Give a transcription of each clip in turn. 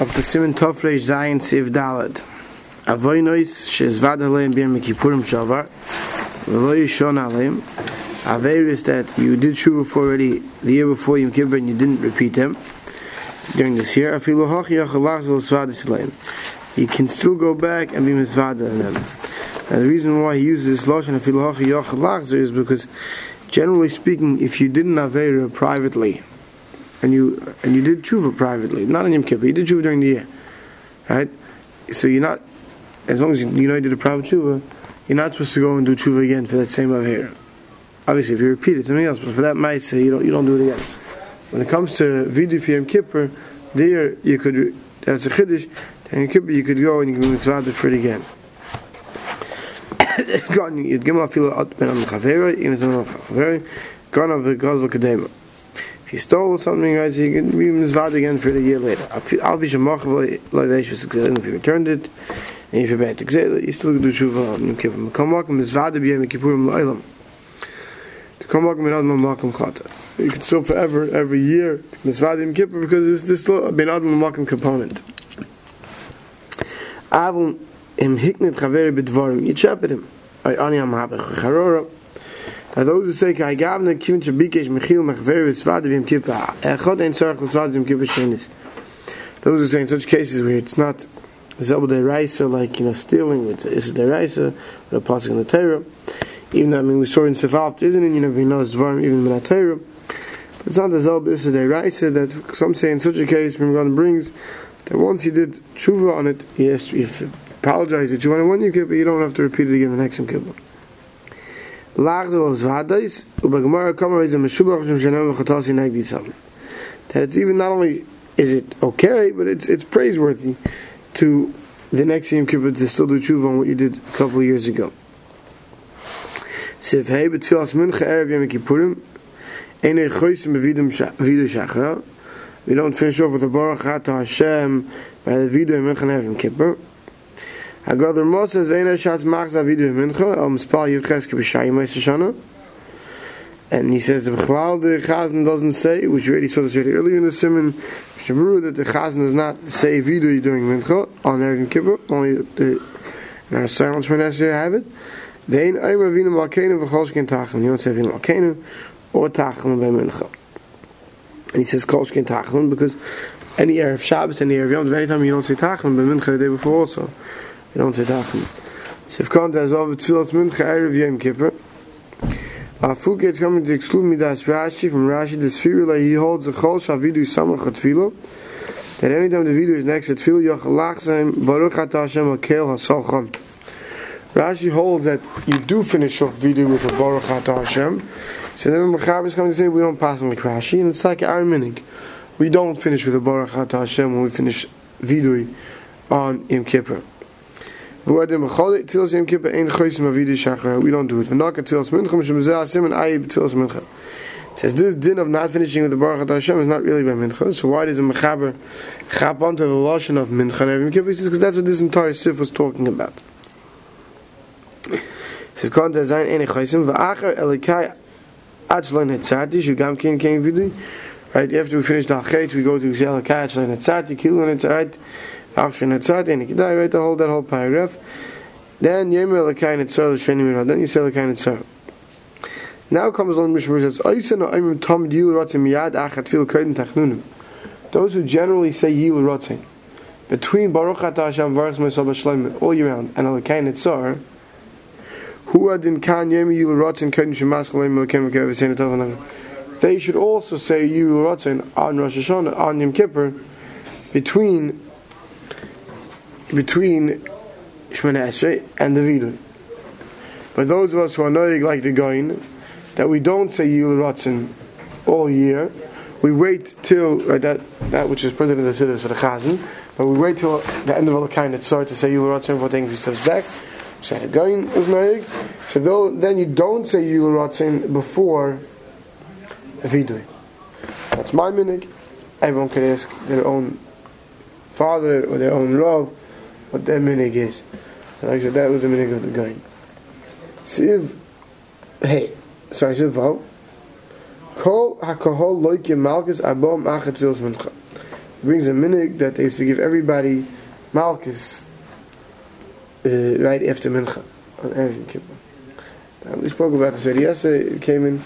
of the Simon Tofresh Zayin Siv Dalad. Avoinois shezvad aleim b'yom Kippurim shavar, v'lo yishon aleim. Averis that you did shuva for already the year before Yom Kippur and you didn't repeat them during this year. Afilu hochi yachalach zol svadis aleim. You can still go back and be misvada in them. And the reason why he uses this lotion afilu hochi yachalach is because generally speaking, if you did an avera privately, and you and you did tshuva privately, not in Yom Kippur, you did tshuva during the year, right? So you're not, as long as you, you know you did a private tshuva, you're not supposed to go and do tshuva again for that same avera. Obviously, if you repeat it, something else, but for that mitzvah, you don't you don't do it again. When it comes to vidu for Yom Kippur, there you could that's a chiddush. Yom Kippur you could go and you can be mitzvah for it again. You'd give him a feel on chavera, even on chavera, gone of the. he stole something as he can be his father again for the year later. I'll be sure more like was good if he returned it. And if he bet he still do shuva and give him come walk him his father be him keep him alive to come walk him out my mom khata you can still forever every year his father him keep because it's this little been adam my mom component. Avon im hiknet khaver bitvorm ich chapter him ani am habe kharora Now those who say, "Kai gavne kivin shabikesh mechil mechver v'svad b'yim kippur." Echad ein tzarich l'svad b'yim kippur shenis. Those who say in such cases where it's not zelba deraisa, like you know stealing, with is deraisa, or a passing in the Torah. Even though I mean we saw in Sefalt, isn't it? You know, we know it's dvarim even in the Torah. But it's not the zelba is deraisa that some say in such a case when God brings that once he did tshuva on it, to if apologize that you want to one Yom Kippur, you don't have to repeat it again the next Kippur. That it's even not only is it okay, but it's it's praiseworthy to the next Yom Kippur to still do tshuva on what you did a couple of years ago. Erev Yom Kippurim ene vidu shachar. We don't finish off with the Baruch Hata Hashem by the vidu mincha Yom Kippur. Hagadol Mos says ve'ena shatz machza vidu mincha al mispal yivcheske b'shayim shana. And he says the Bechlal the Chazan doesn't say, which we already saw this already earlier in the Simon, Shabru, that the Chazan does not say vidu during mincha on Erev Kippur, only the in our silence when necessary have it. Ve'en ayma vinu malkeinu v'cholshkin tachlim. You don't say vinu malkeinu or tachlim by mincha. And he says kolshkin tachlim because any Erev Shabbos, any Erev Yom, anytime you don't say tachlim by mincha the day before also. You don't say tachlim. So if Kant has over tefillas mincha Erev Yom Kippur, Afuk gets coming to exclude Midas Rashi from Rashi, the Sfirula, he holds the Chol Shavidu Samach Tefillah, that anytime the video is next to Tefillah, Yochalach Zaim, Baruch Ata Hashem Akel HaSolchan. Rashi holds that you do finish off video with a Baruch Ata Hashem. So then Mechaber is coming to say we don't pass on like Rashi, and it's like our minig. We don't finish with a Baruch Ata Hashem when we finish video on Yom Kippur. Er we don't do it. It says this din of not finishing with the Baruch Hashem is not really by mincha. So why does the mechaber chap onto the lashon of mincha and Yom Kippur? Because that's what this entire sif was talking about. So kont zayin ene chaysim v'acher elikai atzlan hetzati shugam kin kin vidi. Right after we finish the hachet, we go to elikai atzlan hetzati kilon hetzati. After And you can die, right, the whole, that whole paragraph. Then, Yemel Lekai Netzar, Sheni Mirah, then you say Lekai Netzar. Now comes along Mishmur says, Oysen o Oimim Tom Yil Rotzim Miyad Achat Fil Kodim Tachnunim. Those who generally say Yil Rotzim, between Baruch Ata Hashem Varach Mesal Bashleim all year round, and Lekai Netzar, who adin kan Yemi Yil Rotzim Kodim Shemas Chaleim Lekai Mekev V'Sein Tov They should also say Yil Rotzim on Rosh Hashanah, on Yom Kippur, between between Shemana Esrei and the Vidui. But those of us who are knowing like the Goin, that we don't say Yil Ratzin all year, we wait till right, that that which is printed in the Siddur for the Chazan, but we wait till the end of all kind of start to say Yil Ratzin for things we says back. Say the Goin was knowing, so though, then you don't say Yil Ratzin before the Vidui. That's my minig. Everyone can ask their own father or their own rav what their minig is. And like I said, that was the minig of the guy. Siv, hey, sorry, Siv Vav. Kol hakohol loike malchus abom achet vils mincha. brings a minig that they used to give everybody malchus uh, right after mincha on Erev Kippur. Um, we spoke about this already yesterday. It came in.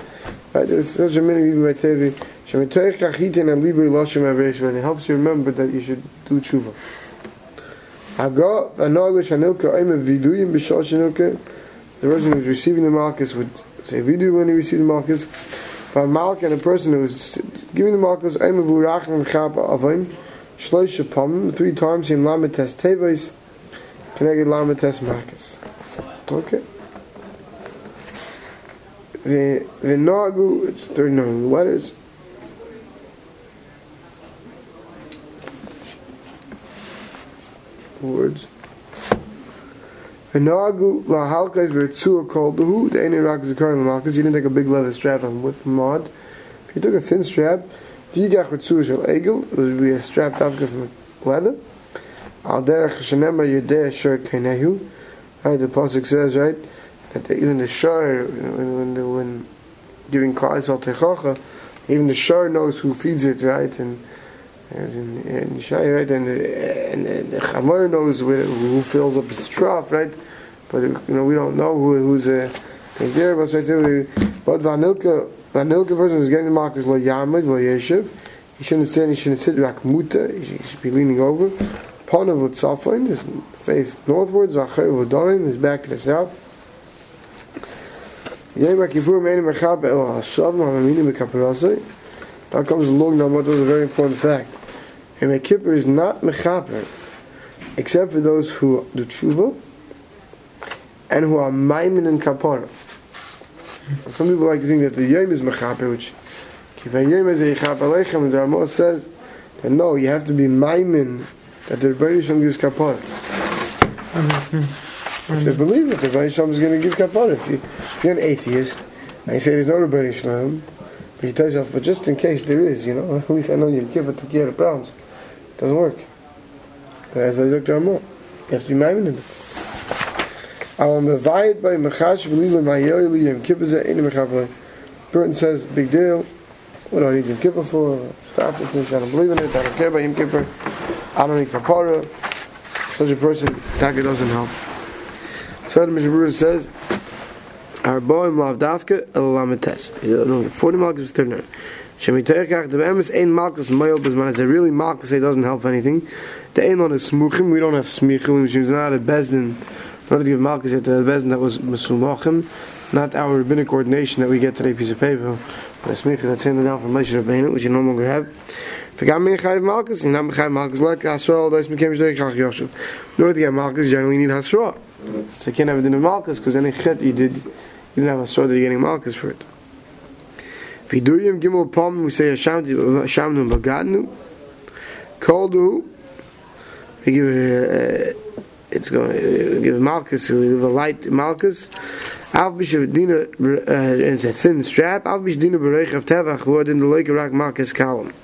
Right, there was such a minig even by Tevi. Shemitoich kachitin and libri loshem aveshim, and it helps you remember that you should do tshuva. The person who's receiving the malchus would say vidu when he received the malchus. Malk and a person who is giving the Malchus Eimer Vurachim Chab Avim Shloisha Pam three times in Lamites Teves Keneged Lamites Malchus. Okay. V'nagu, it's 39 letters. Words. V'nagu lahalkas v'tzua called the who the ene rak zakar malchus. You didn't take a big leather strap on with mod. If you took a thin strap, v'yigach v'tzua shel egel, it would be a strap afka from leather. Al derech shenema yedeh shor kenehu. Right, the pasuk says right that the, even the shor when when, when giving klais al techacha, even the shor knows who feeds it, right, and as in, in Yishai, right, and the, and, and the chamor knows where, who fills up his trough, right, but you know we don't know who who's uh, there, but right there, but vanilka vanilka person who's getting the mark is lo yamid lo yeshiv. He shouldn't stand. He shouldn't sit rak muta. He should be leaning over. Panav with safin, his face northwards. Vacher v'dorin, his back to the south. Yom Kippur meini mechab el hashav ma'amini mekaparasei. Now comes along now, but that's a very important fact. Yom Kippur is not mechaper, except for those who do tshuva and who are maimin and kapara. Some people like to think that the yom is mechaper, which kifayim is a yichap aleichem, and the Ramah says that no, you have to be maimin that the Ribbono Shel Olam gives kapara. Mm-hmm. If they believe that the Ribbono Shel Olam is going to give kapara, if, you, you're an atheist and you say there's no Ribbono Shel Olam, but you tell yourself, but just in case there is, you know, at least I know you give it to of problems. It doesn't work. But as I look to Ramah, you have to be maimin in it. Burton says, big deal. What do I need Yom Kippur for? Stop this. I don't believe in it. I don't care about Yom Kippur. I don't need kapara. Such a person, Taka doesn't help. So the Mishnah says, our boy lav dafka el. No, forty malchus is thirty nine. Shemitayach the emes ein malchus mail bezman is a really malchus. It doesn't help anything. The ein on is smuchim. We don't have smichim. Which is not a bezdin. Not to give malchus yet the bezdin that was mesumachim. Not our rabbinic ordination that we get today piece of paper. But a smicha that's handed down from Moshe Rabbeinu, which you no longer have. Forgot me chayiv malchus. You not chayiv malchus like hasra. Those became shdei kach yoshev. In order to get malchus, you generally need hasra. So you can't have it in the malchus because any chet you did. Didn't have a sword that you're getting malchus for it. Viduyim gimel pom, we say Hashamnu bagadnu. Koldu, we give uh, it's going to give a malchus, we give a light malchus. Alf b'shavdina, uh, it's a thin strap. Alf b'shavdina b'reich of tevach, who in the lake of rak kalam.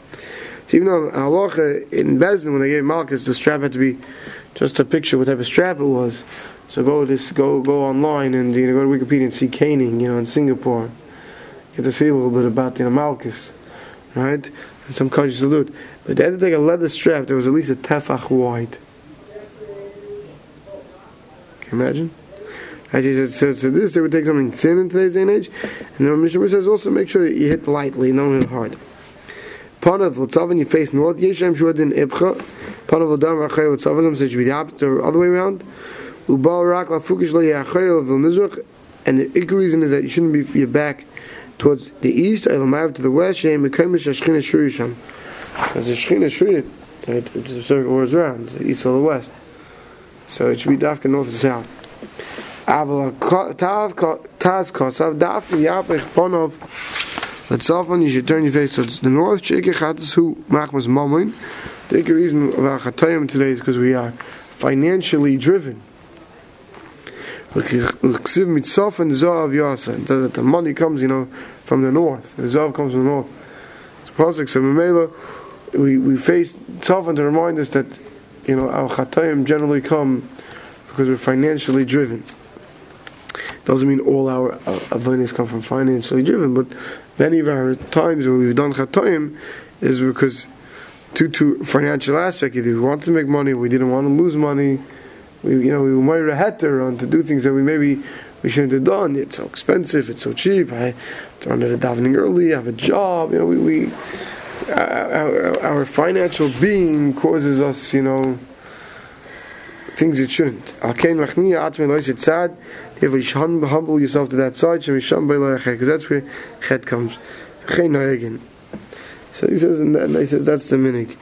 So even though halacha in Bezdin, when they gave malchus, the strap had to be just a picture what type of strap it was. So go this go go online and you know go to Wikipedia and see caning, you know, in Singapore. Get to see a little bit about the you know, Malchus, right? And some to do it. But they had to take a leather strap that was at least a tefach wide. Can you imagine? Right, he said, so, so this they would take something thin in today's day and age, and the Mishnah says also make sure that you hit lightly, not hit hard. Panav l'tzav you face north. Yeshem shuadin ibcha. Panav l'dam rachay l'tzav. So it should be the other way around. And the ikar reason is that you shouldn't be your back towards the east, or to the west. Because the shuriyat, right, the circle was around, the east or the west. So it should be dafka north and south. Taz kosav dafka. Let's you should turn your face towards the north. The reason of our chatayim today is because we are financially driven. That the money comes, you know, from the north. The zav comes from the north. So we we face often to remind us that you know our chatayim generally come because we're financially driven. Doesn't mean all our avonis come from financially driven, but many of our times where we've done chatoim is because due to financial aspect. Either we wanted to make money, we didn't want to lose money. We, you know, we were heter on to do things that we maybe we shouldn't have done. It's so expensive. It's so cheap. I turn to the davening early. I have a job. You know, we, we uh, our, our financial being causes us, you know, things it shouldn't. You humble yourself to that side, because that's where chet comes. So he says, and he says that's the minig.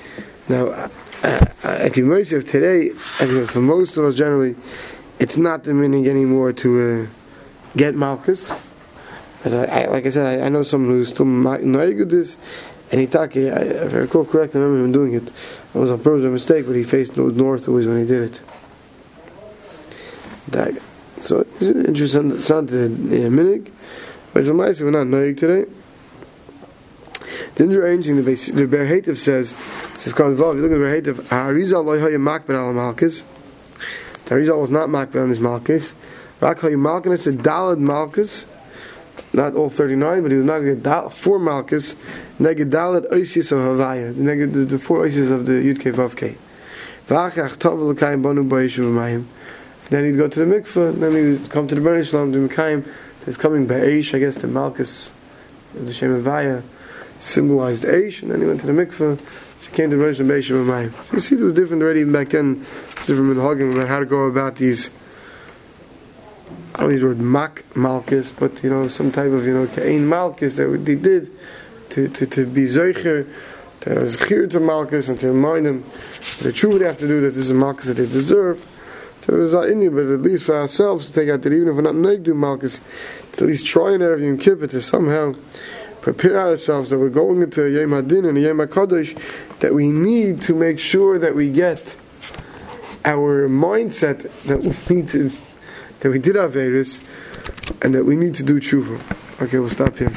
Now, uh, uh, Akimosev today, for most of us generally, it's not the minig anymore to uh, get Malchus. But I, I, like I said, I, I, know someone who's still knowing this, and he talked, if I recall correct, I remember him doing it. It was on purpose a mistake, but he faced north always when he did it. That, so it's interesting, it's not the, the minig, but it's a nice we're not knowing today. You're arranging the. The Berhativ says, if you look at the Berhativ, Harizal loy hoya makber al malchus. Harizal was not makber on his malchus. Rak hoya malchus said dalad malchus. Not all 39, but he was not to four malchus. Neged dalad oisis of Havaya. The four oisis of the Yudke Vavke. V'achach bonu mayim. Then he'd go to the mikveh, then he would come to the Shalom, to Mekayim. He's coming by Eish, I guess, to Malchus, the Shem Havaya symbolized Aish, and then he went to the mikveh. So he came to Rosh Hashanah Mayim. So you see, it was different already even back then. It's different in Hagen about how to go about these. I don't use the word mak malchus, but you know, some type of you know kain malchus that they did to to, to be zeicher, to zechir to malchus, and to remind them the truth would have to do that this is a malchus that they deserve. So it is not you, but at least for ourselves to take out that even if we're not negdu malchus, to at least try and everything kippur to somehow prepare ourselves that we're going into Yom Hadin and Yom HaKadosh, that we need to make sure that we get our mindset that we need to, that we did Averis, and that we need to do tshuva. Okay, we'll stop here.